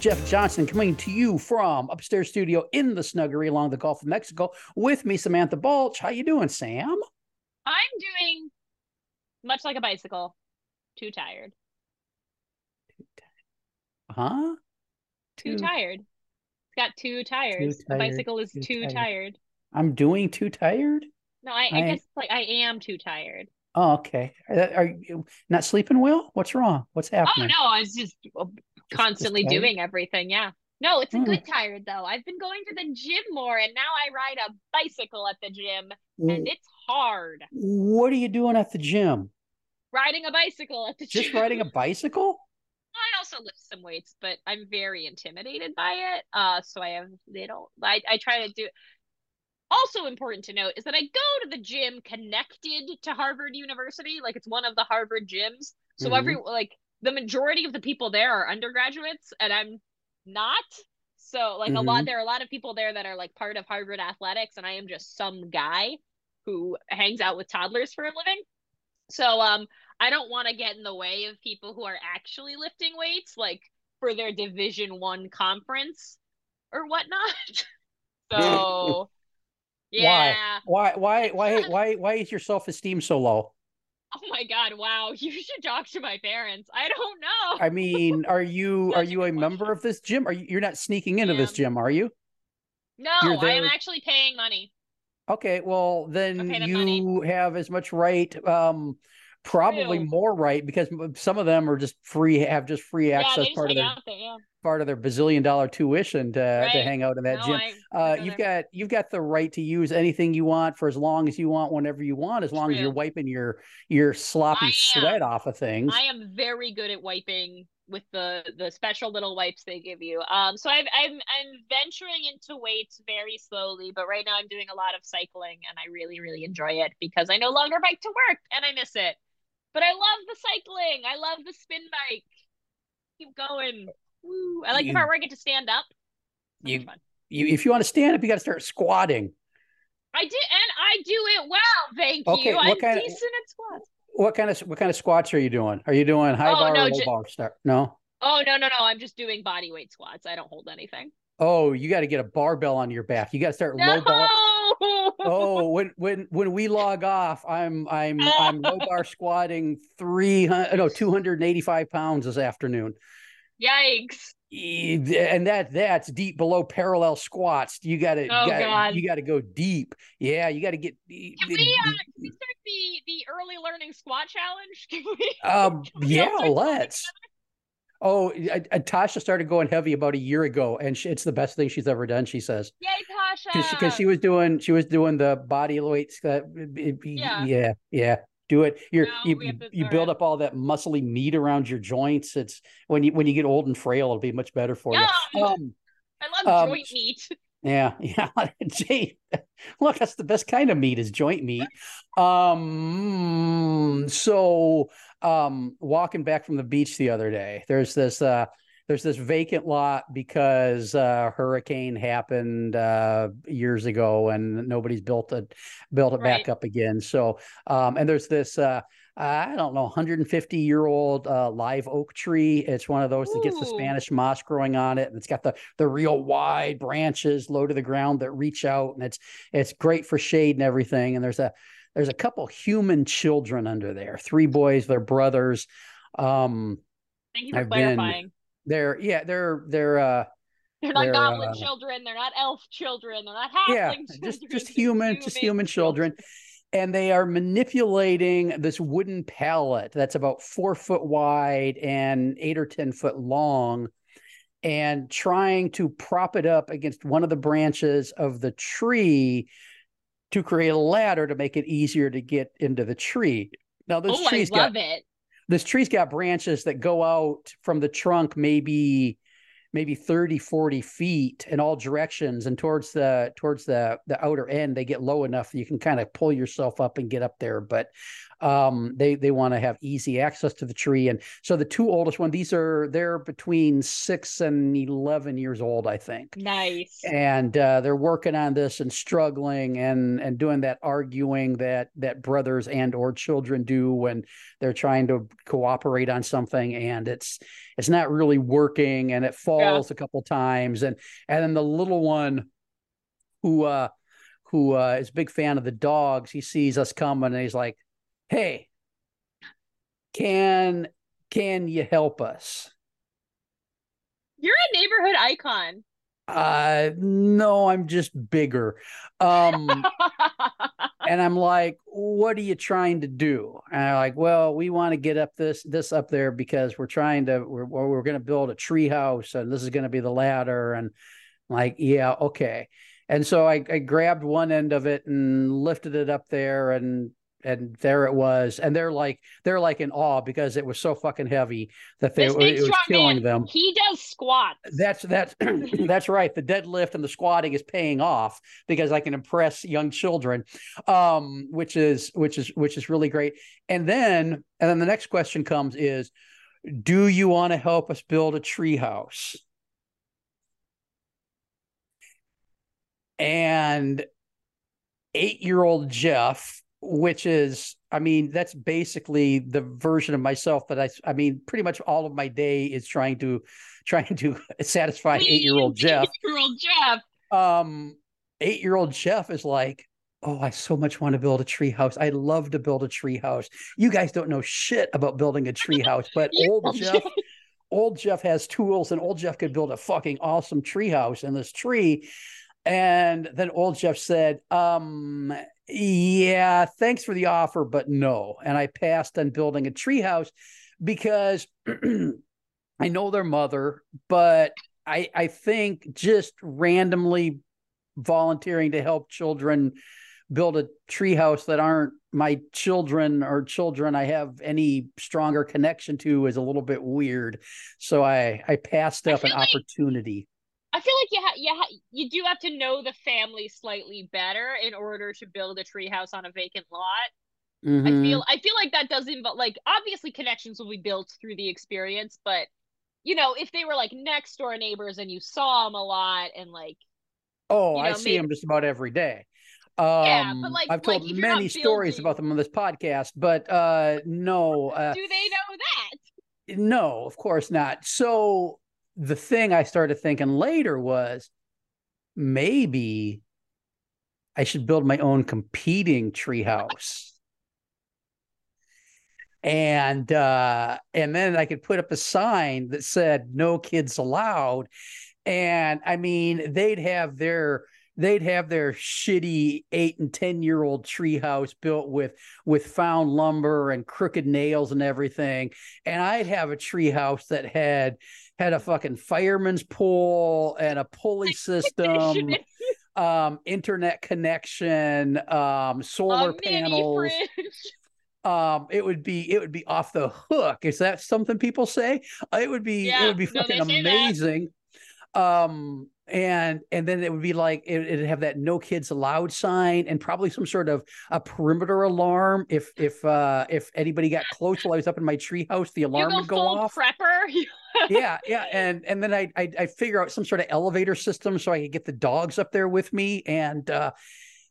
Jeff Johnson coming to you from upstairs studio in the snuggery along the Gulf of Mexico with me, Samantha Balch. How you doing, Sam? I'm doing much like a bicycle, too tired. Huh? Too, tired. It's got two tires. The tired, bicycle is too too tired. tired. I'm doing too tired. No, I, I, I- guess like I am too tired. Oh, okay. Are you not sleeping well? What's wrong? What's oh, happening? Oh no, I was just constantly doing everything. Yeah. No, it's a Hmm. good tired though. I've been going to the gym more and now I ride a bicycle at the gym and it's hard. What are you doing at the gym? Riding a bicycle at the Just gym. Just riding a bicycle? I also lift some weights, but I'm very intimidated by it. Uh, so I have they don't. I I try to do. Also important to note is that I go to the gym connected to Harvard University, like it's one of the Harvard gyms. So Mhm. every like the majority of the people there are undergraduates, and I'm not. So like a lot, there are a lot of people there that are like part of Harvard athletics, and I am just some guy who hangs out with toddlers for a living. So um I don't want to get in the way of people who are actually lifting weights, like for their Division One conference or whatnot. so, yeah. Why? Why? Why? Why? Why is your self esteem so low? Oh my God! Wow, you should talk to my parents. I don't know. I mean, are you are a you a member of this gym? Are you? You're not sneaking into this gym, are you? no, I am actually paying money. Okay. Well, then Okay, you money. have as much right. Um, probably True. more right because some of them are just free. Have just free access just part of their there. Yeah. part of their bazillion dollar tuition to to hang out in that no, gym. I, I Uh, you've there. got you've got the right to use anything you want for as long as you want, whenever you want, as long as you're wiping your your sloppy am. sweat off of things. I am very good at wiping with the the special little wipes they give you. Um, so I've, I'm I'm venturing into weights very slowly, but right now I'm doing a lot of cycling, and I really really enjoy it because I no longer bike to work, and I miss it. But I love the cycling. I love the spin bike. Keep going. Woo. I like the part where I get to stand up. So you- You, if you want to stand up, you got to start squatting. I did, and I do it well. Thank Okay, you. what I'm kind of- at squats. What kind of what kind of squats are you doing? Are you doing high Oh, bar no, or low ju- bar? Start no. Oh no no no! I'm just doing body weight squats. I don't hold anything. Oh, you got to get a barbell on your back. You got to start low No. bar. Oh, when when when we log off, I'm I'm I'm low bar squatting three hundred no two hundred and eighty five pounds this afternoon. Yikes! And that that's deep below parallel squats. You got to Oh, God. you got to go deep. Yeah, you got to get. Can we, uh, can we start the the early learning squat challenge? Can we? Um, Can we yeah, all start doing it let's. Oh, I, I- Tasha started going heavy about a year ago, and she, it's the best thing she's ever done. She says Yay, Tasha! because she, was doing she was doing the body weights. Uh, Yeah. yeah, yeah. Do it. You're Now you, we have to you build up all that muscly meat around your joints. It's when you when you get old and frail, it'll be much better for Yum! you. Um, I love um, joint meat. Yeah, yeah. Gee, look, that's the best kind of meat is joint meat. Um, so um, walking back from the beach the other day, there's this uh, there's this vacant lot because uh, hurricane happened uh, years ago and nobody's built it built it back up again. So um, and there's this uh, I don't know 150 year old uh, live oak tree. It's one of those that gets the Spanish moss growing on it, and it's got the the real wide branches low to the ground that reach out, and it's it's great for shade and everything. And there's a there's a couple human children under there, three boys, they're brothers. Um, Thank you for I've been- clarifying. they're yeah, they're they're uh They're not They're, goblin uh, children. They're not elf children. They're not halfling yeah, children. just just human, just human children. And they are manipulating this wooden pallet that's about four foot wide and eight or ten foot long, and trying to prop it up against one of the branches of the tree to create a ladder to make it easier to get into the tree. Now this Oh, I love got it. this tree's got branches that go out from the trunk maybe maybe 30 40 feet in all directions and towards the towards the the outer end they get low enough you can kind of pull yourself up and get up there but um they they want to have easy access to the tree and so the two oldest one these are they're between 6 and 11 years old i think Nice. and uh, they're working on this and struggling and and doing that arguing that that brothers and or children do when they're trying to cooperate on something and it's it's not really working and it falls a couple times. And and then the little one who uh who uh is a big fan of the dogs he sees us coming and he's like hey can can you help us? You're a neighborhood icon. uh no i'm just bigger. Um and i'm like what are you trying to do? And i'm like well we want to get up this this up there because we're trying to we're, we're going to build a tree house and this is going to be the ladder. And I'm like yeah okay. And so I, I grabbed one end of it and lifted it up there and and there it was and they're like they're like in awe because it was so fucking heavy that they it was killing man, them he does squats. that's that's that's right. The deadlift and the squatting is paying off because I can impress young children, um, which is which is which is really great. And then and then the next question comes is, do you want to help us build a tree house? And eight year old Jeff, which is, I mean, that's basically the version of myself that I, I mean, pretty much all of my day is trying to, trying to satisfy eight year old Jeff. Eight-year-old Jeff. Um, eight year old Jeff is like, oh, I so much want to build a tree house. I love to build a tree house. You guys don't know shit about building a tree house, but old Jeff, old Jeff has tools, and old Jeff could build a fucking awesome tree house in this tree. And then old Jeff said, um, yeah, thanks for the offer, but no. And I passed on building a treehouse because I know their mother, but I I think just randomly volunteering to help children build a treehouse that aren't my children or children I have any stronger connection to is a little bit weird. So I I passed I up an like- opportunity. I feel like you ha- you ha- you do have to know the family slightly better in order to build a treehouse on a vacant lot. I Mhm. feel I feel like that does involve like obviously connections will be built through the experience, but you know if they were like next door neighbors and you saw them a lot and like Oh, you I see maybe- him just about every day. Um, Yeah, but, like- I've told you're many stories building- about them on this podcast, but uh, no, uh, do they know that? no, of course not. So the thing I started thinking later was maybe I should build my own competing treehouse. And uh and then I could put up a sign that said no kids allowed. And I mean, they'd have their they'd have their shitty eight and ten year old treehouse built with with found lumber and crooked nails and everything. And I'd have a treehouse that had had a fucking fireman's pole and a pulley system, um, internet connection, um, solar panels. Um, it would be it would be off the hook. Is that something people say? Uh, It would be it would be no, fucking that. amazing. Um, and and then it would be like it, it'd have that no kids allowed sign and probably some sort of a perimeter alarm. If if uh if anybody got close while I was up in my treehouse, the alarm go would go off. prepper. yeah, yeah, and and then I I I figure out some sort of elevator system so I could get the dogs up there with me, and uh,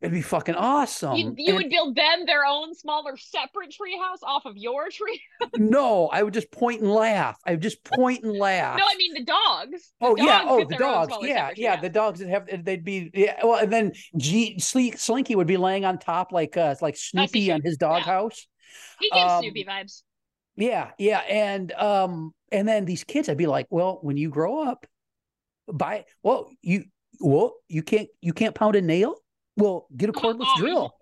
it'd be fucking awesome. you, you would build them their own smaller separate treehouse off of your tree. no, I would just point and laugh. I would just point and laugh. No, I mean the dogs. The oh yeah, oh the dogs, yeah, yeah, treehouse. the dogs that have they'd be yeah. Well, and then G Sleek Slinky would be laying on top like uh like Snoopy on his doghouse. He gives um, Snoopy vibes. Yeah, yeah, and um, and then these kids, I'd be like, well, when you grow up, buy well you well you can't you can't pound a nail. Well, get a cordless Oh, drill.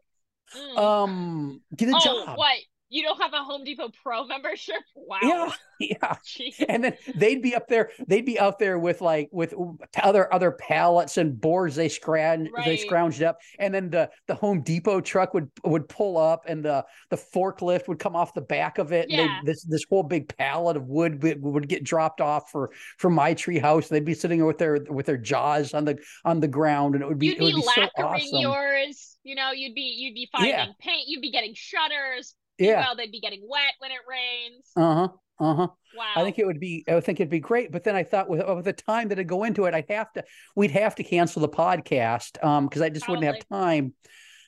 Mm. Um, get a oh, job. what? You don't have a Home Depot Pro membership? Wow. Yeah, yeah. Jeez. and then they'd be up there they'd be out there with like with other other pallets and boards they scrounged they scrounged up and then the the home depot truck would would pull up and the the forklift would come off the back of it and Yeah. they'd- this this whole big pallet of wood would, would get dropped off for for my tree house they'd be sitting there with their with their jaws on the on the ground and it would be You'd it would be be so lacquering awesome yours. You know, you'd be you'd be finding Yeah. paint. You'd be getting shutters. Yeah Well, they'd be getting wet when it rains. uh-huh uh-huh Wow. I think it would be. I think it'd be great. But then I thought, with, with the time that I go into it, I'd have to. We'd have to cancel the podcast um because I just wouldn't have time.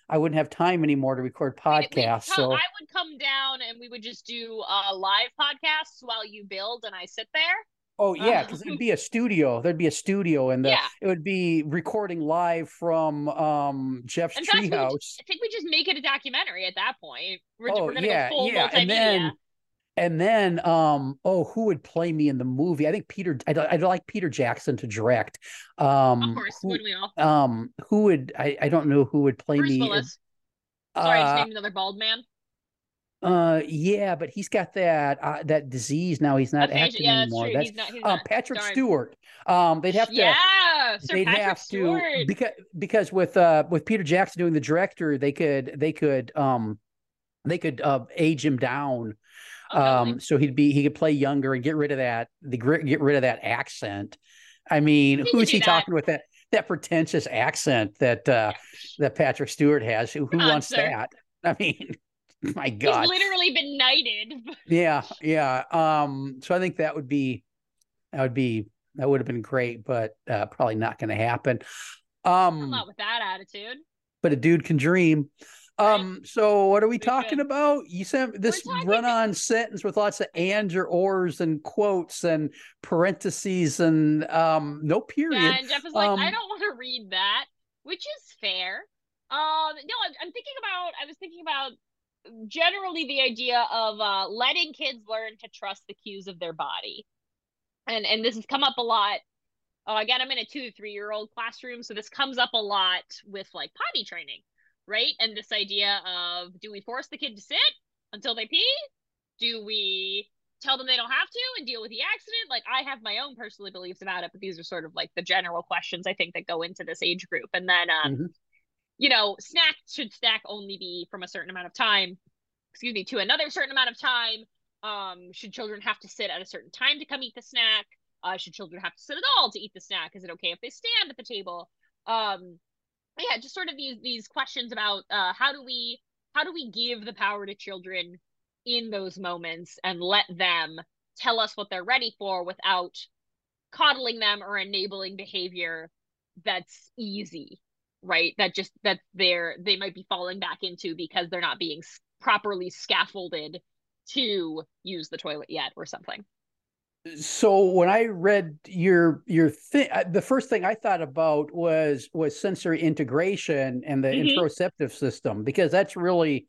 I wouldn't have time anymore to record podcasts. come- So I would come down and we would just do uh, live podcasts while you build and I sit there. Oh yeah, uh, because it'd be a studio. There'd be a studio, and the, Yeah. it would be recording live from um Jeff's In fact, would treehouse. I think we just make it a documentary at that point. We're, Oh we're gonna yeah, go full yeah, multimedia. and then and then um oh who would play me in the movie? I think Peter. I'd, I'd like Peter Jackson to direct. Um, of course, who, wouldn't we all? um, who would I? I don't know who would play Bruce me. Willis. Sorry, I just Uh, named another bald man. Uh, yeah, but he's got that uh, that disease now. He's not acting yeah, anymore. true. That's He's not. He's um, not. Patrick darn. Stewart. Um, they'd have to. Yeah, Sir they'd Patrick have Stewart. to because because with uh with Peter Jackson doing the director, they could they could um they could uh age him down. Oh. Um, so he'd be he could play younger and get rid of that the get rid of that accent. I mean, who's he that. talking with that that pretentious accent that uh that Patrick Stewart has? Who, who Come on, wants sir. that? I mean, my God. He's literally been knighted. Yeah, yeah. Um, so I think that would be that would be that would have been great, but uh, probably not going to happen. I'm Um, not with that attitude. but a dude can dream. Um, so what are we talking about? You sent this talking- run-on sentence with lots of ands or ors and quotes and parentheses and um, no period. Yeah, and Jeff is like, I Um, don't want to read that, which is fair. Um, no, I'm, I'm thinking about. I was thinking about generally the idea of uh, letting kids learn to trust the cues of their body, and and this has come up a lot. Uh, again, I'm in a two to three year old classroom, so this comes up a lot with like potty training, right? And this idea of do we force the kid to sit until they pee? Do we tell them they don't have to and deal with the accident. Like I have my own personal beliefs about it, but these are sort of like the general questions I think that go into this age group. And then um, Mhm. You know, snack should snack only be from a certain amount of time, excuse me, to another certain amount of time. Um, should children have to sit at a certain time to come eat the snack? Uh, should children have to sit at all to eat the snack? Is it okay if they stand at the table? Um, yeah, just sort of these these questions about uh, how do we how do we give the power to children in those moments and let them tell us what they're ready for without coddling them or enabling behavior that's easy right that just that they're they might be falling back into because they're not being s- properly scaffolded to use the toilet yet or something so when I read your your thing, the first thing I thought about was was sensory integration and the Mhm. interoceptive system because that's really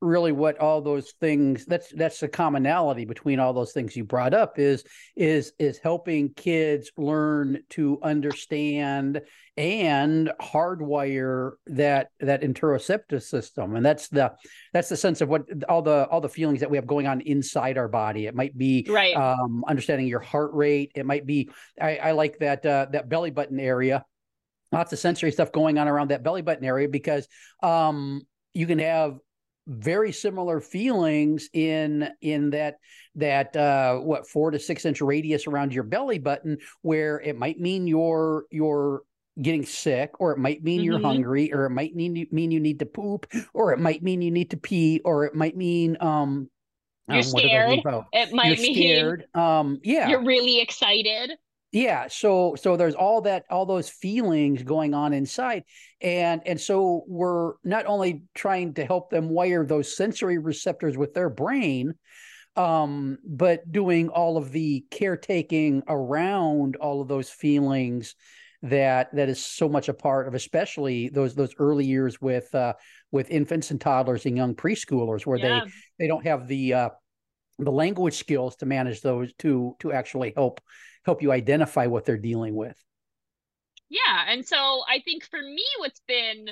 really what all those things that's that's the commonality between all those things you brought up is is is helping kids learn to understand and hardwire that that interoceptive system and that's the that's the sense of what all the all the feelings that we have going on inside our body it might be right um, understanding your heart rate. It might be I, I like that uh, that belly button area. Lots of sensory stuff going on around that belly button area because um, you can have very similar feelings in in that that uh what four to six inch radius around your belly button where it might mean you're you're getting sick or it might mean you're Mhm. hungry or it might mean mean you need to poop or it might mean you need to pee or it might mean um You're um, what did I scared. it might you're mean scared um yeah you're really excited yeah so so there's all that all those feelings going on inside and and so we're not only trying to help them wire those sensory receptors with their brain um but doing all of the caretaking around all of those feelings that that is so much a part of especially those those early years with uh with infants and toddlers and young preschoolers where yeah. they they don't have the uh the language skills to manage those to to actually help help you identify what they're dealing with Yeah. And so I think for me, what's been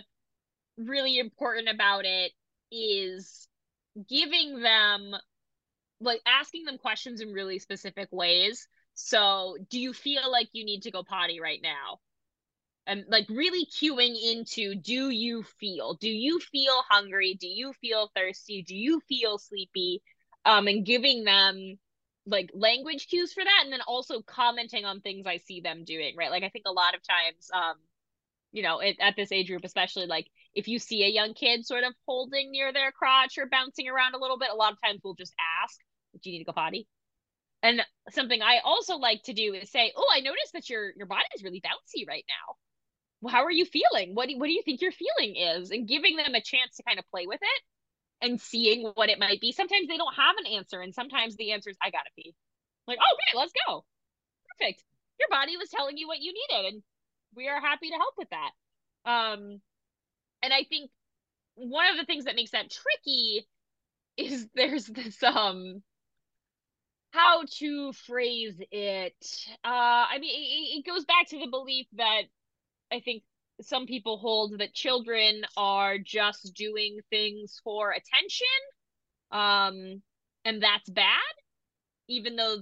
really important about it is giving them like asking them questions in really specific ways. So, do you feel like you need to go potty right now? And like really cueing into do you feel? Do you feel hungry? Do you feel thirsty? Do you feel sleepy? Um, and giving them like language cues for that and then also commenting on things I see them doing, right? Like I think a lot of times um you know, it, at this age group especially like if you see a young kid sort of holding near their crotch or bouncing around a little bit, a lot of times we'll just ask, "Do you need to go potty?" And something I also like to do is say, "Oh, I noticed that your your body is really bouncy right now. How are you feeling? What do, what do you think your feeling is?" And giving them a chance to kind of play with it and seeing what it might be. Sometimes they don't have an answer, and sometimes the answer is, I gotta pee. Like, oh, okay, let's go. Perfect. Your body was telling you what you needed, and we are happy to help with that. Um, and I think one of the things that makes that tricky is there's this um how to phrase it. Uh, I mean, it, it goes back to the belief that I think some people hold that children are just doing things for attention um and that's bad. Even though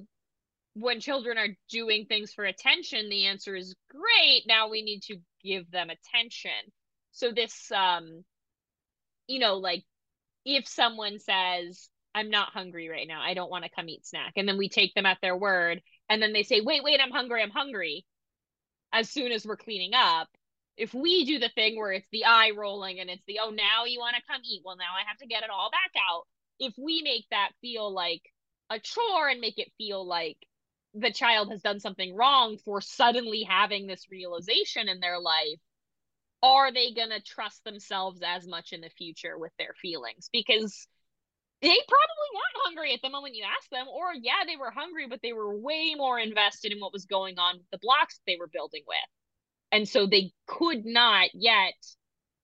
when children are doing things for attention the answer is great now we need to give them attention. So this um you know like if someone says i'm not hungry right now i don't want to come eat snack and then we take them at their word and then they say wait wait i'm hungry i'm hungry as soon as we're cleaning up if we do the thing where it's the eye rolling and it's the oh now you want to come eat. Well now i have to get it all back out. If we make that feel like a chore and make it feel like the child has done something wrong for suddenly having this realization in their life are they going to trust themselves as much in the future with their feelings? Because they probably weren't hungry at the moment you asked them or yeah they were hungry but they were way more invested in what was going on with the blocks they were building with and so they could not yet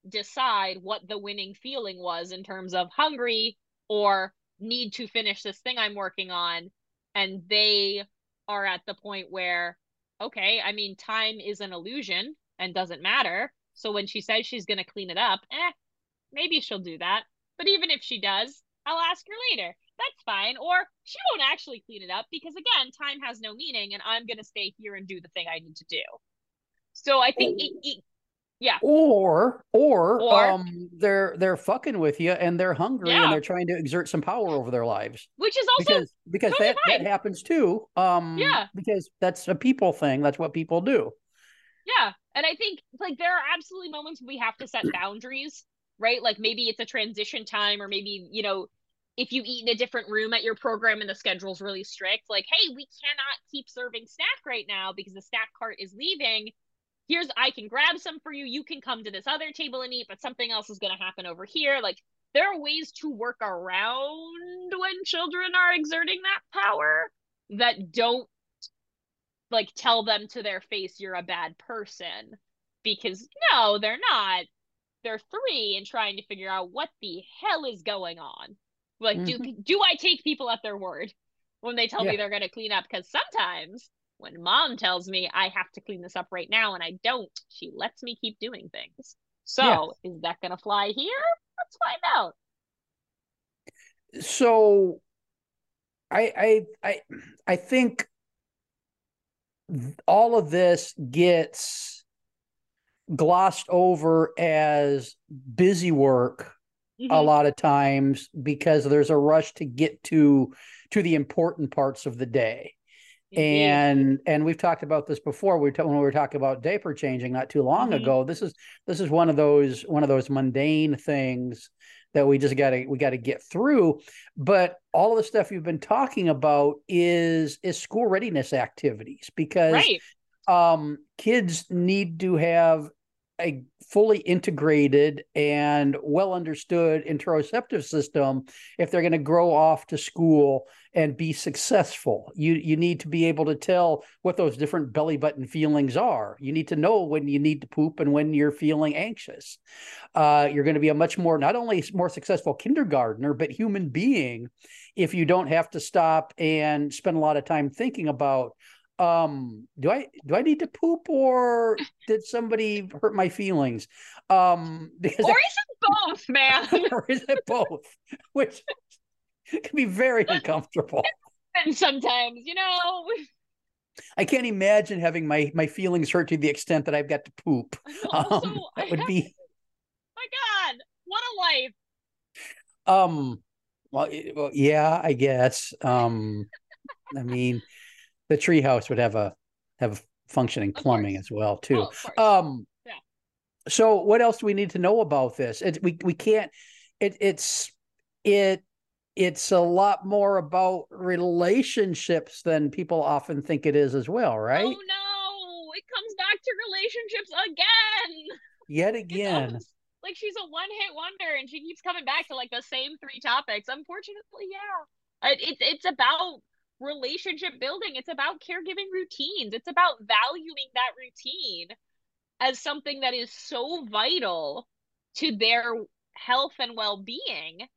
decide what the winning feeling was in terms of hungry or need to finish this thing I'm working on. And they are at the point where, okay, I mean, time is an illusion and doesn't matter. So when she says she's going to clean it up, eh, maybe she'll do that. But even if she does, I'll ask her later. That's fine. Or she won't actually clean it up because, again, time has no meaning and I'm going to stay here and do the thing I need to do. So I think it, it, yeah. Or, or or um they're they're fucking with you and they're hungry yeah. and they're trying to exert some power over their lives. Which is also because because totally that, that happens too. Um yeah. because that's a people thing. That's what people do. Yeah. And I think like there are absolutely moments we have to set boundaries, right? Like maybe it's a transition time or maybe, you know, if you eat in a different room at your program and the schedule's really strict, like, hey, we cannot keep serving snack right now because the snack cart is leaving here's I can grab some for you. You can come to this other table and eat, but something else is going to happen over here. Like there are ways to work around when children are exerting that power that don't like tell them to their face you're a bad person because no, they're not. They're 3 and trying to figure out what the hell is going on. Like mm-hmm. do do I take people at their word when they tell yeah. me they're going to clean up cuz sometimes when mom tells me I have to clean this up right now and I don't, she lets me keep doing things. So yeah. is that going to fly here? Let's find out. So I I I I think all of this gets glossed over as busy work mm-hmm. a lot of times because there's a rush to get to to the important parts of the day and and we've talked about this before we when we were talking about diaper changing not too long mm-hmm. ago this is this is one of those one of those mundane things that we just got to we got to get through but all of the stuff you've been talking about is is school readiness activities because right. um kids need to have a fully integrated and well understood interoceptive system if they're going to grow off to school and be successful. You you need to be able to tell what those different belly button feelings are. You need to know when you need to poop and when you're feeling anxious. Uh, you're going to be a much more not only more successful kindergartner but human being if you don't have to stop and spend a lot of time thinking about Um, do I do I need to poop or did somebody hurt my feelings? Um, because or is it both, man? or is it both? Which can be very uncomfortable. And sometimes, you know. I can't imagine having my my feelings hurt to the extent that I've got to poop. Also, um, that would be. My God, what a life! Um, well, well, yeah, I guess. Um, I mean, the treehouse would have a have functioning plumbing as well too. Oh, um, yeah. So, what else do we need to know about this? It, we we can't. It it's it it's a lot more about relationships than people often think it is as well, right? Oh no, it comes back to relationships again. Yet again. like she's a one hit wonder and she keeps coming back to like the same three topics. Unfortunately, yeah. It's it's about relationship building. It's about caregiving routines. It's about valuing that routine as something that is so vital to their health and well-being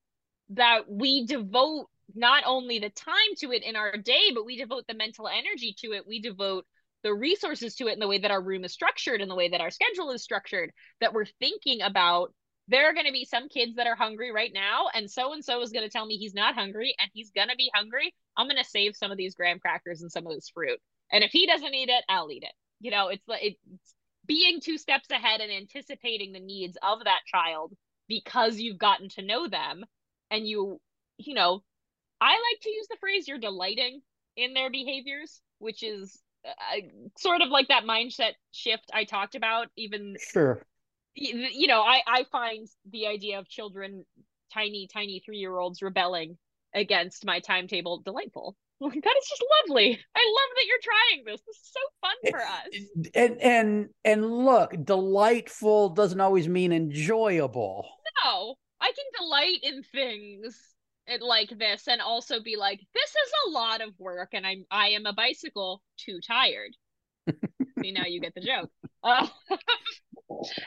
that we devote not only the time to it in our day, but we devote the mental energy to it. We devote the resources to it in the way that our room is structured, in the way that our schedule is structured, that we're thinking about. There are going to be some kids that are hungry right now, and so and so is going to tell me he's not hungry and he's going to be hungry. I'm going to save some of these graham crackers and some of this fruit. And if he doesn't eat it, I'll eat it. You know, it's like it's being two steps ahead and anticipating the needs of that child because you've gotten to know them and you you know i like to use the phrase you're delighting in their behaviors which is uh, sort of like that mindset shift i talked about even sure you, you know i i find the idea of children tiny tiny three year olds rebelling against my timetable delightful that is just lovely. I love that you're trying this. This is so fun for us. And and and look, delightful doesn't always mean enjoyable. No, I can delight in things like this and also be like, this is a lot of work and I'm I am a bicycle too tired. See now you get the joke. Uh,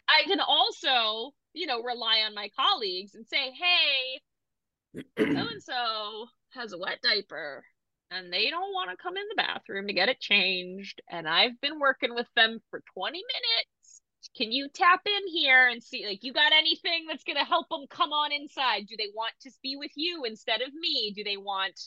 I can also, you know, rely on my colleagues and say, hey, so and so has a wet diaper and they don't want to come in the bathroom to get it changed. And I've been working with them for 20 minutes can you tap in here and see like you got anything that's going to help them come on inside? Do they want to be with you instead of me? Do they want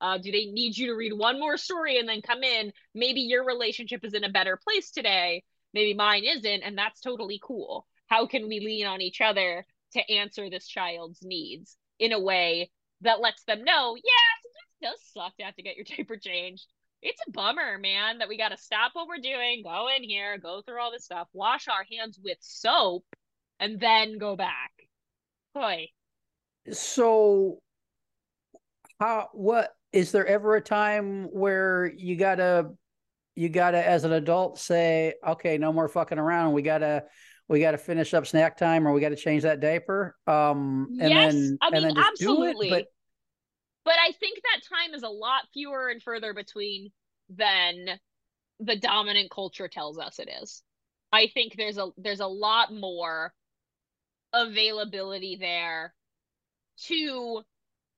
uh, do they need you to read one more story and then come in? Maybe your relationship is in a better place today. Maybe mine isn't and that's totally cool. How can we lean on each other to answer this child's needs in a way that lets them know yeah it does suck to have to get your diaper changed it's a bummer, man, that we got to stop what we're doing, go in here, go through all this stuff, wash our hands with soap, and then go back. Boy. So, how, what, is there ever a time where you gotta, you gotta, as an adult, say, okay, no more fucking around. We gotta, we got to finish up snack time or we got to change that diaper um and yes, then I mean, and then just absolutely. do it but but I think that time is a lot fewer and further between than the dominant culture tells us it is. I think there's a there's a lot more availability there to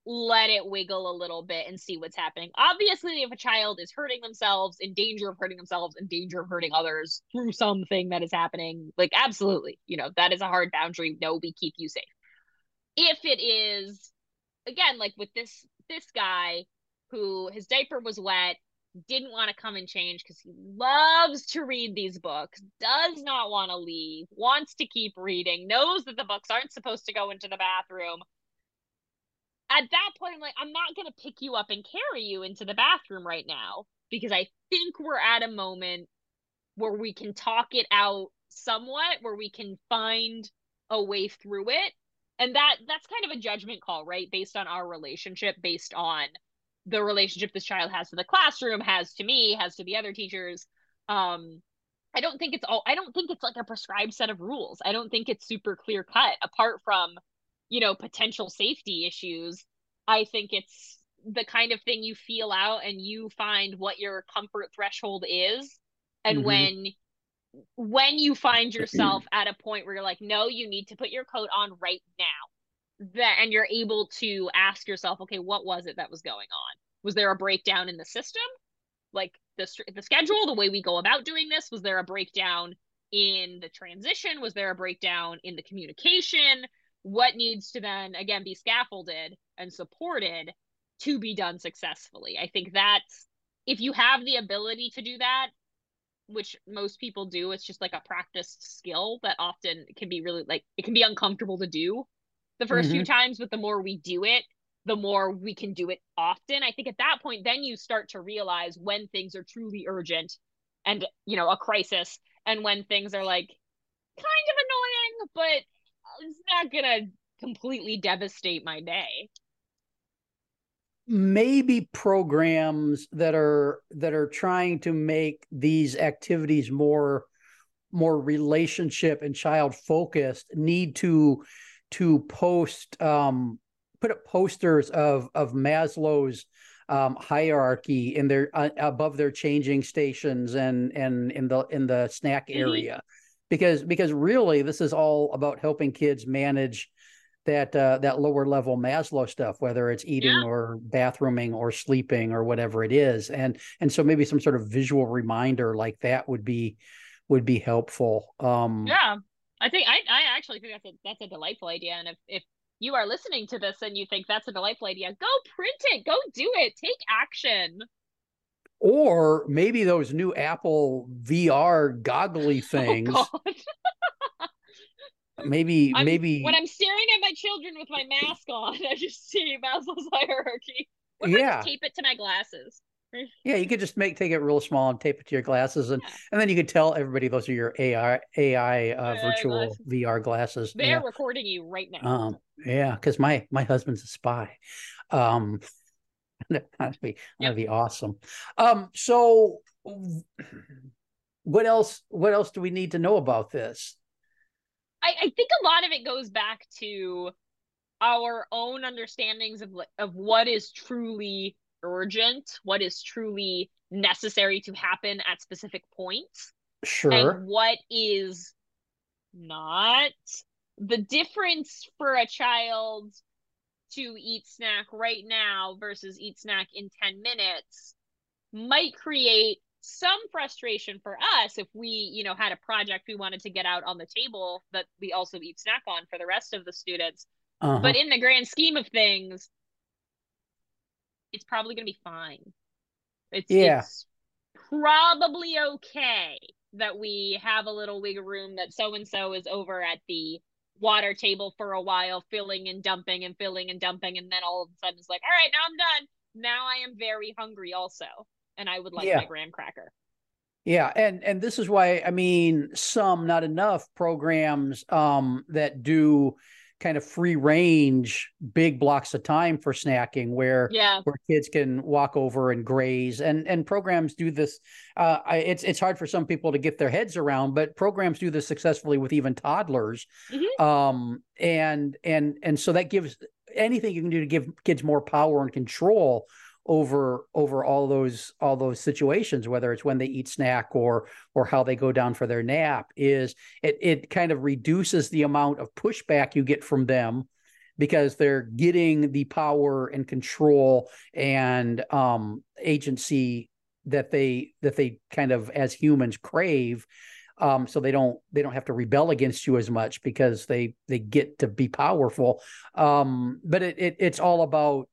let it wiggle a little bit and see what's happening. Obviously, if a child is hurting themselves, in danger of hurting themselves, in danger of hurting others through something that is happening, like absolutely, you know, that is a hard boundary. No, we keep you safe. If it is again, like with this this guy who his diaper was wet, didn't want to come and change because he loves to read these books, does not want to leave, wants to keep reading, knows that the books aren't supposed to go into the bathroom. At that point, I'm like, I'm not going to pick you up and carry you into the bathroom right now because I think we're at a moment where we can talk it out somewhat, where we can find a way through it and that that's kind of a judgment call right? Based on our relationship based on the relationship this child has to the classroom has to me has to the other teachers. Um i don't think it's all i don't think it's like a prescribed set of rules. I don't think it's super clear cut apart from you know potential safety issues. I think it's the kind of thing you feel out and you find what your comfort threshold is. And mm-hmm. when when you find yourself at a point where you're like, no, you need to put your coat on right now, that and you're able to ask yourself, okay, what was it that was going on? Was there a breakdown in the system? Like, the the schedule, the way we go about doing this? Was there a breakdown in the transition? Was there a breakdown in the communication? What needs to then again be scaffolded and supported to be done successfully? I think that's if you have the ability to do that, which most people do, it's just like a practiced skill that often can be really like it can be uncomfortable to do the 1st mm-hmm. few times, but the more we do it, the more we can do it often. I think at that point, then you start to realize when things are truly urgent and, you know, a crisis, and when things are like kind of annoying, but it's not going to completely devastate my day. Maybe programs that are that are trying to make these activities more more relationship and child focused need to to post um, put up posters of of Maslow's um, hierarchy in their uh, above their changing stations and and in the in the snack mm-hmm. area because because really this is all about helping kids manage that uh, that lower level Maslow stuff whether it's eating yeah. or bathrooming or sleeping or whatever it is and and so maybe some sort of visual reminder like that would be would be helpful um yeah I think I, I actually think that's a that's a delightful idea and if if you are listening to this and you think that's a delightful idea, go print it, go do it, take action. Or maybe those new Apple VR goggly oh, things. Oh, maybe I'm, maybe when I'm staring at my children with my mask on, I just see Maslow's hierarchy. What yeah. I just tape it to my glasses? yeah, you could just make take it real small and tape it to your glasses, and yeah. and then you could tell everybody those are your AI AI uh, virtual glasses. VR glasses. They're yeah. recording you right now. Um, yeah, because my my husband's a spy. Um, that'd be that'd be awesome. Um, so what else? What else do we need to know about this? I, I think a lot of it goes back to our own understandings of of what is truly urgent, what is truly necessary to happen at specific points. Sure. And what is not. The difference for a child to eat snack right now versus eat snack in 10 minutes might create some frustration for us if we, you know, had a project we wanted to get out on the table that we also eat snack on for the rest of the students. Uh-huh. But in the grand scheme of things, it's probably going to be fine. It's, yeah. It's probably okay that we have a little wiggle room that so and so is over at the water table for a while, filling and dumping and filling and dumping. And then all of a sudden it's like, all right, now I'm done. Now I am very hungry also. And I would like yeah. my graham cracker. Yeah, and and this is why I mean some, not enough programs um, that do kind of free range big blocks of time for snacking where yeah where kids can walk over and graze and and programs do this uh I, it's it's hard for some people to get their heads around but programs do this successfully with even toddlers mm-hmm. um and and and so that gives anything you can do to give kids more power and control over over all those all those situations whether it's when they eat snack or or how they go down for their nap is it it kind of reduces the amount of pushback you get from them because they're getting the power and control and um, agency that they that they kind of as humans crave. Um, so they don't they don't have to rebel against you as much because they they get to be powerful. Um, but it, it it's all about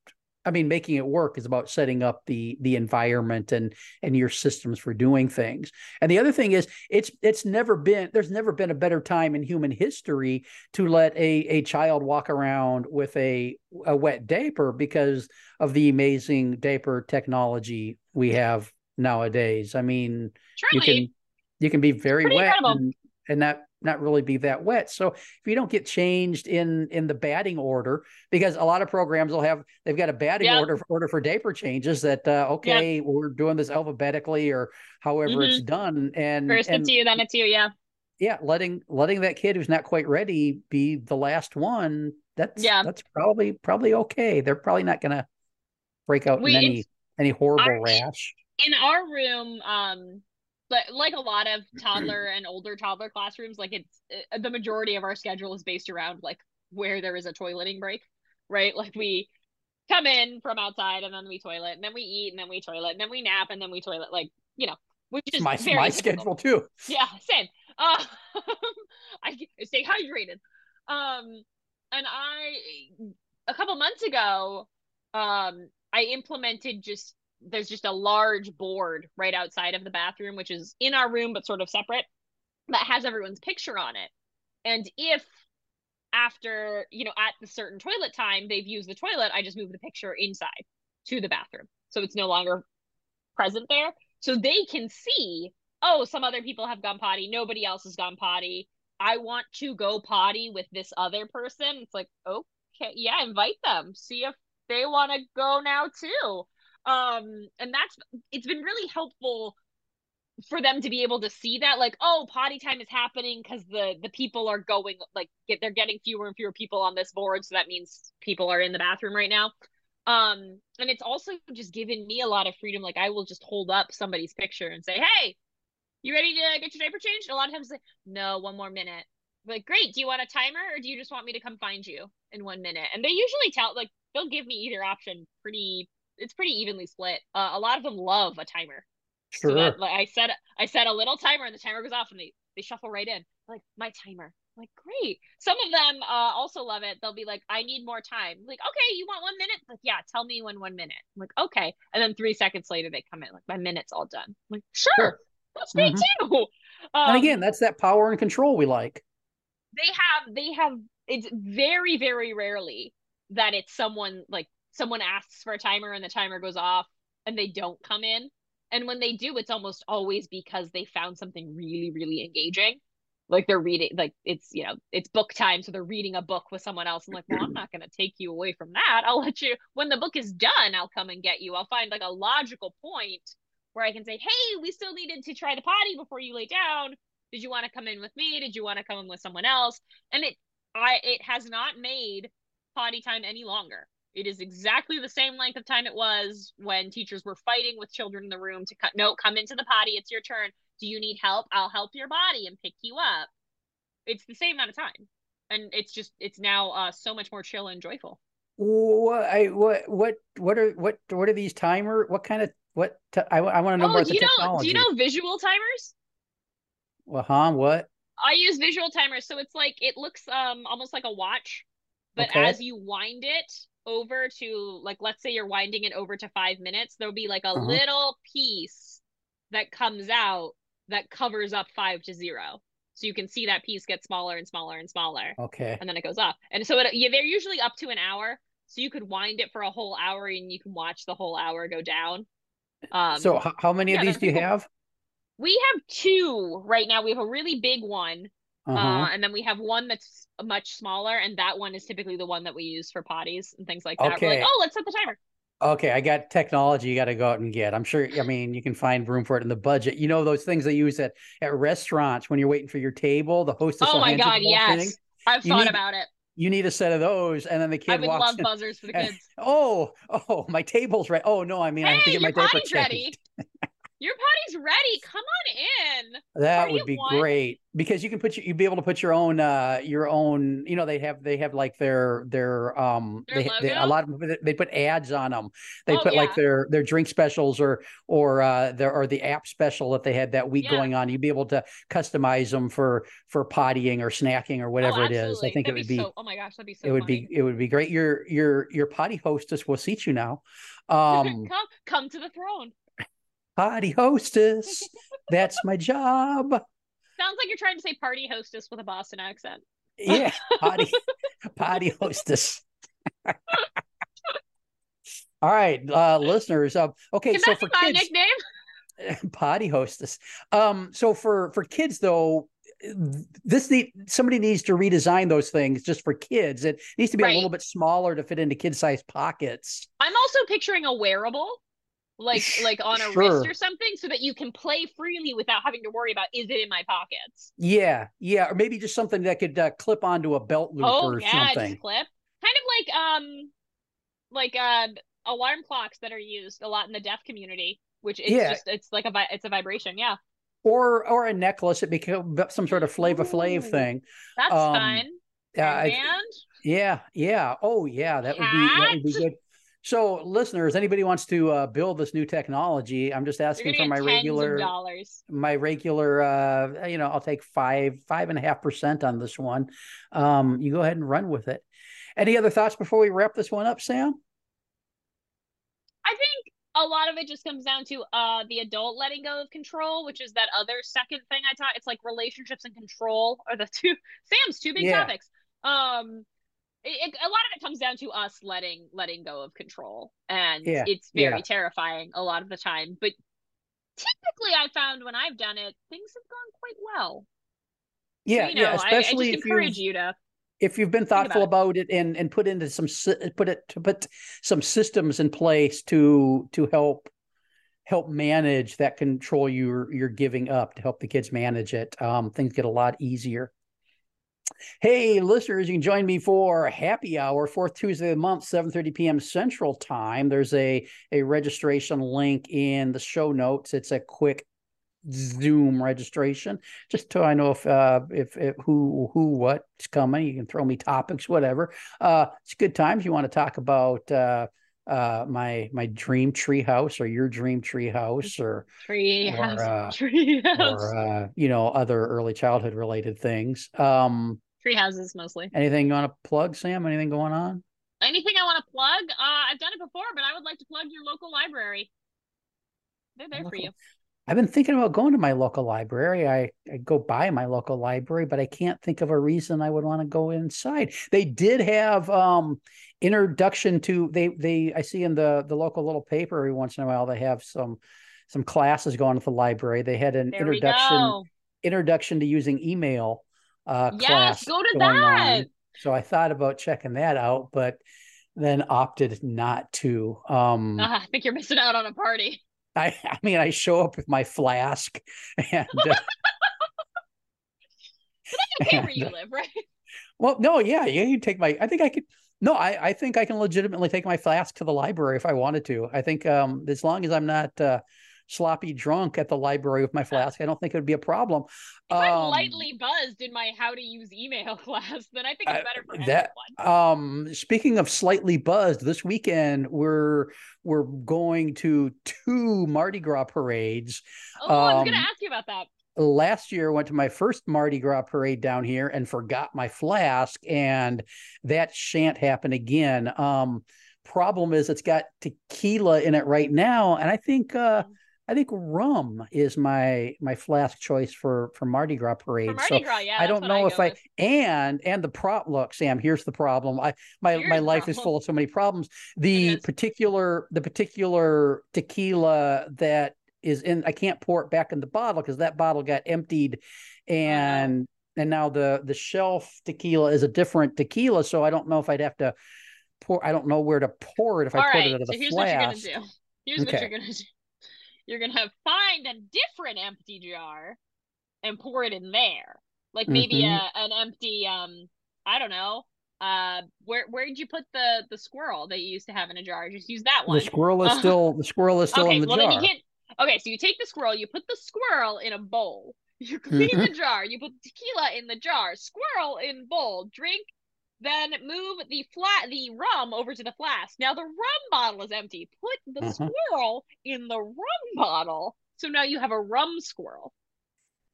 I mean, making it work is about setting up the the environment and and your systems for doing things. And the other thing is, it's it's never been there's never been a better time in human history to let a a child walk around with a a wet diaper because of the amazing diaper technology we have nowadays. I mean, you can you can be very wet and, and not not really be that wet. So if you don't get changed in in the batting order, because a lot of programs will have they've got a batting yep. order order for diaper changes that uh, okay, yep. we're doing this alphabetically or however mm-hmm. it's done. And first and, it's you, then it's you, yeah. Yeah, letting letting that kid who's not quite ready be the last one. That's yeah. that's probably probably okay. They're probably not gonna break out we, in any any horrible our, rash. In our room, um, but like a lot of toddler and older toddler classrooms like it's uh, the majority of our schedule is based around like where there is a toileting break right like we come in from outside and then we toilet and then we eat and then we toilet and then we nap and then we toilet like you know, which is my my schedule too. Yeah, same. Uh, I stay hydrated. Um, and I a couple months ago, um, I implemented just there's just a large board right outside of the bathroom, which is in our room but sort of separate, that has everyone's picture on it. And if after, you know, at the certain toilet time they've used the toilet, I just move the picture inside to the bathroom. So it's no longer present there. So they can see, oh, some other people have gone potty, nobody else has gone potty. I want to go potty with this other person. It's like, okay, yeah, invite them. See if they want to go now too. Um, and that's it's been really helpful for them to be able to see that like oh potty time is happening because the the people are going like get they're getting fewer and fewer people on this board so that means people are in the bathroom right now. Um and it's also just given me a lot of freedom like i will just hold up somebody's picture and say hey you ready to get your diaper changed? A lot of times say no one more minute. Like great do you want a timer or do you just want me to come find you in one minute? And they usually tell like they'll give me either option pretty it's pretty evenly split uh, a lot of them love a timer Sure. so that, like I set I set a little timer and the timer goes off and they they shuffle right in. Like my timer. I'm like great. Some of them uh, also love it. They'll be like, I need more time. Like okay, you want one minute? Like yeah, tell me when one minute. I'm like okay, and then three seconds later they come in like my minute's all done. I'm like sure, Sure. that's great Mhm. too. Um, and again, that's that power and control we like. they have they have it's very very rarely that it's someone like someone asks for a timer and the timer goes off and they don't come in. And when they do it's almost always because they found something really really engaging. Like they're reading like it's you know it's book time so they're reading a book with someone else. I'm like well i'm not going to take you away from that. I'll let you when the book is done i'll come and get you. I'll find like a logical point where i can say hey we still needed to try the potty before you lay down. Did you want to come in with me? Did you want to come in with someone else? And it i it has not made potty time any longer it is exactly the same length of time it was when teachers were fighting with children in the room to cut no come into the potty it's your turn do you need help i'll help your body and pick you up it's the same amount of time and it's just it's now uh so much more chill and joyful What I what what what are what what are these timer? What kind of what? T- I I want to know oh more about the you know technology. do you know visual timers Well, huh? What? I use visual timers, so it's like it looks um almost like a watch, but Okay. as you wind it over to like let's say you're winding it over to five minutes, there'll be like a Uh-huh. little piece that comes out that covers up five to zero. So you can see that piece get smaller and smaller and smaller, Okay. and then it goes off. And so it, yeah, they're usually up to an hour, so you could wind it for a whole hour, and you can watch the whole hour go down. Um, so how, how many yeah, of these do you cool. have? we have two right now. We have a really big one Uh-huh. uh, and then we have one that's much smaller, and that one is typically the one that we use for potties and things like that. We're like, Okay. oh, let's set the timer. Okay, I got technology you got to go out and get. I'm sure. I mean, you can find room for it in the budget. You know those things they use at at restaurants when you're waiting for your table. The hostess. Oh my god, yes. thing. I've You thought need- about it. You need a set of those, and then the I would walks love in. buzzers for the and- kids. Oh, oh, my table's right. Oh no, I mean I have to get my diaper ready. Your potty's ready. Come on in. That would be one. great because you can put your, you'd be able to put your own uh your own you know they have they have like their their um Their they, they a lot of them, they put ads on them they Oh, put like their their drink specials or or uh their or the app special that they had that week Yeah. going on you'd be able to customize them for for pottying or snacking or whatever oh, it is I think That'd it would be so. Oh my gosh, that'd be so. it would funny. be it would be great your your your potty hostess will seat you now um come, come to the throne. Potty hostess that's my job Sounds like you're trying to say party hostess with a Boston accent. Yeah, potty potty hostess. All right, uh listeners. Um, okay, Can so for kids, nickname? potty hostess. Um, so for for kids though, this need somebody needs to redesign those things just for kids. It needs to be a little bit smaller to fit into kid-sized pockets. I'm also picturing a wearable, like like on a sure. wrist or something, so that you can play freely without having to worry about is it in my pockets. Yeah, yeah, or maybe just something that could uh, clip onto a belt loop Oh or yeah, something. clip. Kind of like um, like uh, alarm clocks that are used a lot in the deaf community, which it's Yeah. just it's like a vi- it's a vibration. Yeah, Or or a necklace. It become some sort of Flava Flav Ooh. thing. that's Um, fun. Yeah, I- Yeah, yeah. Oh, yeah. That would be that would be good. So, listeners, anybody wants to uh, build this new technology, I'm just asking for my regular dollars. My regular, uh, you know, I'll take five, five and a half percent on this one. Um, you go ahead and run with it. Any other thoughts before we wrap this one up, Sam? I think a lot of it just comes down to uh the adult letting go of control, which is that other second thing I taught. It's like relationships and control are the two Sam's two big yeah. topics. Um it, a lot of it comes down to us letting letting go of control. And yeah, it's very yeah. terrifying a lot of the time. But typically i found when i've done it things have gone quite well. Yeah so, you know, yeah especially I, I if encourage you to if you've been thoughtful about, about, it and and put into some put it to put some systems in place to to help help manage that control you're you're giving up to help the kids manage it um, things get a lot easier Hey, listeners, you can join me for happy hour, fourth Tuesday of the month, 7.30 p.m. Central Time. There's a, a registration link in the show notes. It's a quick Zoom registration, just so I know if, uh, if, if who who what's coming. You can throw me topics, whatever. Uh, it's good times. You want to talk about uh, uh, my my dream tree house or your dream tree house or tree house, uh, tree house. or uh, you know other early childhood related things. Um, tree houses mostly. Anything you want to plug, Sam? Anything going on? Anything I want to plug? Uh, I've done it before, but I would like to plug your local library. They're there local. for you. I've been thinking about going to my local library. I, I go by my local library, but I can't think of a reason I would want to go inside. They did have um introduction to they they I see in the the local little paper every once in a while they have some some classes going at the library. They had an there introduction introduction to using email uh yes, class. go to that. On. So I thought about checking that out, but then opted not to. Um uh, I think you're missing out on a party. I, I mean, I show up with my flask and. Uh, that's okay and, where you live, right? Well, no, yeah, yeah. You take my. I think I could. No, I, I think I can legitimately take my flask to the library if I wanted to. I think um, as long as I'm not uh, sloppy drunk at the library with my flask, I don't think it would be a problem. If um, I'm lightly buzzed in my how to use email class, then I think it's better for that, everyone. Um, speaking of slightly buzzed, this weekend we're we're going to two Mardi Gras parades. Oh, um, I was going to ask you about that last year I went to my first Mardi Gras parade down here and forgot my flask, and that shan't happen again. Um, problem is it's got tequila in it right now, and I think uh, mm. I think rum is my my flask choice for for Mardi Gras parade. For Mardi so Gras, yeah, I don't know I if I with. and and the prop. Look, Sam, here's the problem. I my here's my life problem. is full of so many problems. The particular the particular tequila that is in. I can't pour it back in the bottle because that bottle got emptied, and oh. and now the the shelf tequila is a different tequila. So I don't know if I'd have to pour. I don't know where to pour it if All I right, pour it out of so the here's flask. What you're gonna do. Here's okay. what you're gonna do you're gonna find a different empty jar and pour it in there. Like maybe mm-hmm. a an empty um I don't know. Uh where where did you put the the squirrel that you used to have in a jar? Just use that one. The squirrel is still the squirrel is still okay, in the well, jar. Then you can't, okay, so you take the squirrel, you put the squirrel in a bowl. You clean mm-hmm. the jar, you put tequila in the jar, squirrel in bowl, drink then move the flat the rum over to the flask. Now the rum bottle is empty. Put the uh-huh. squirrel in the rum bottle. So now you have a rum squirrel.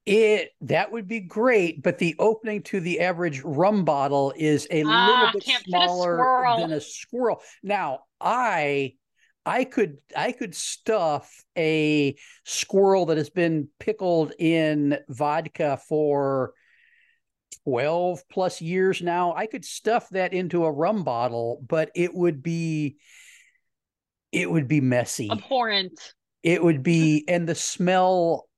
It that would be great, but the opening to the average rum bottle is a ah, little bit smaller a than a squirrel. Now, I I could I could stuff a squirrel that has been pickled in vodka for 12 plus years now. I could stuff that into a rum bottle, but it would be it would be messy. Abhorrent. It would be and the smell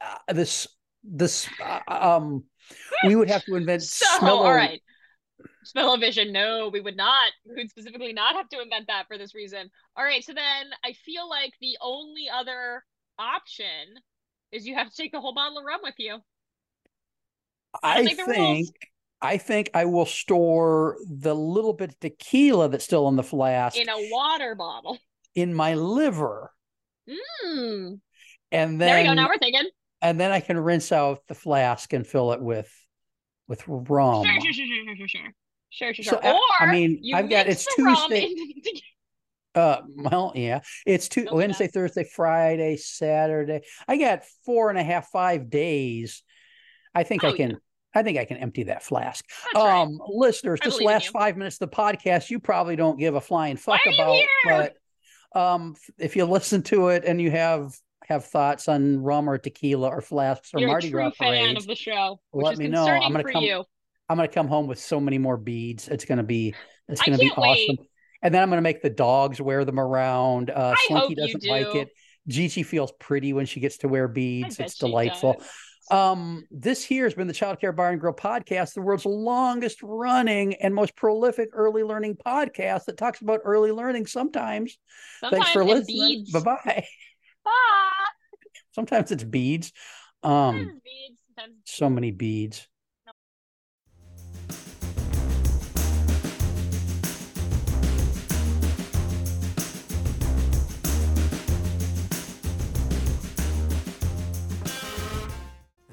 uh, this this uh, um we would have to invent so, smell all right smell-o-vision no we would not we would specifically not have to invent that for this reason all right so then i feel like the only other option is you have to take the whole bottle of rum with you I think I think I will store the little bit of tequila that's still in the flask in a water bottle in my liver. Mm. And then there you go. Now we're thinking. And then I can rinse out the flask and fill it with with rum. Sure, sure, sure, sure, sure, sure, sure, sure. So, or I mean, I've got it's Tuesday. Uh, well, yeah, it's two Wednesday. Thursday, Friday, Saturday. I got four and a half, five days. I think I Oh, yeah. can. I think I can empty that flask. That's right. Um, listeners, I this last you. five minutes of the podcast, you probably don't give a flying fuck about, but um, if you listen to it and you have have thoughts on rum or tequila or flasks or You're Mardi Gras fan parades, of the show, which let is me know. I'm gonna for come- you. I'm gonna come home with so many more beads. It's gonna be it's gonna be can't wait. awesome. And then I'm gonna make the dogs wear them around. Uh, I Slinky hope you doesn't like do. it. Gigi feels pretty when she gets to wear beads. It's delightful. Um, this here has been the Child Care Bar and Grill podcast, the world's longest running and most prolific early learning podcast that talks about early learning sometimes. Sometimes Thanks for listening. Bye bye. Bye. Sometimes it's beads. Sometimes Um, beads. Sometimes so many beads.